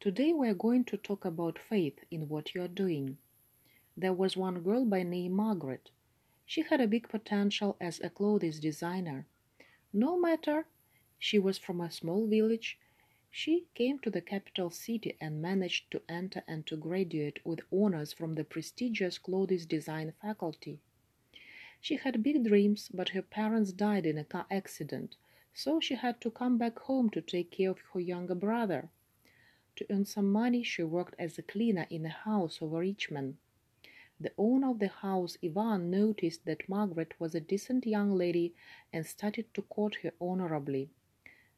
Today we are going to talk about faith in what you are doing. There was one girl by name Margaret. She had a big potential as a clothes designer. No matter she was from a small village, she came to the capital city and managed to enter and to graduate with honors from the prestigious clothes design faculty. She had big dreams, but her parents died in a car accident, so she had to come back home to take care of her younger brother. To earn some money, she worked as a cleaner in a house of a rich man. The owner of the house, Ivan, noticed that Margaret was a decent young lady and started to court her honorably.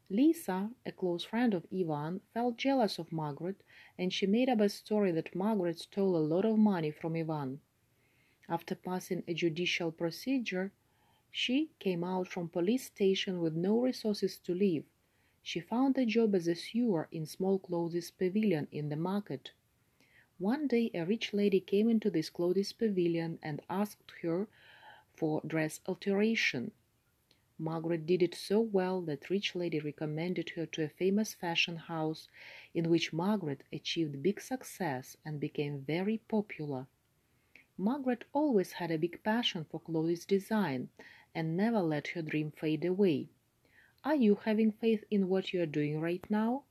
Lisa, a close friend of Ivan, felt jealous of Margaret, and she made up a story that Margaret stole a lot of money from Ivan. After passing a judicial procedure, she came out from police station with no resources to live. She found a job as a sewer in small clothes pavilion in the market. One day a rich lady came into this clothes pavilion and asked her for dress alteration. Margaret did it so well that rich lady recommended her to a famous fashion house in which Margaret achieved big success and became very popular. Margaret always had a big passion for clothes design and never let her dream fade away. Are you having faith in what you are doing right now?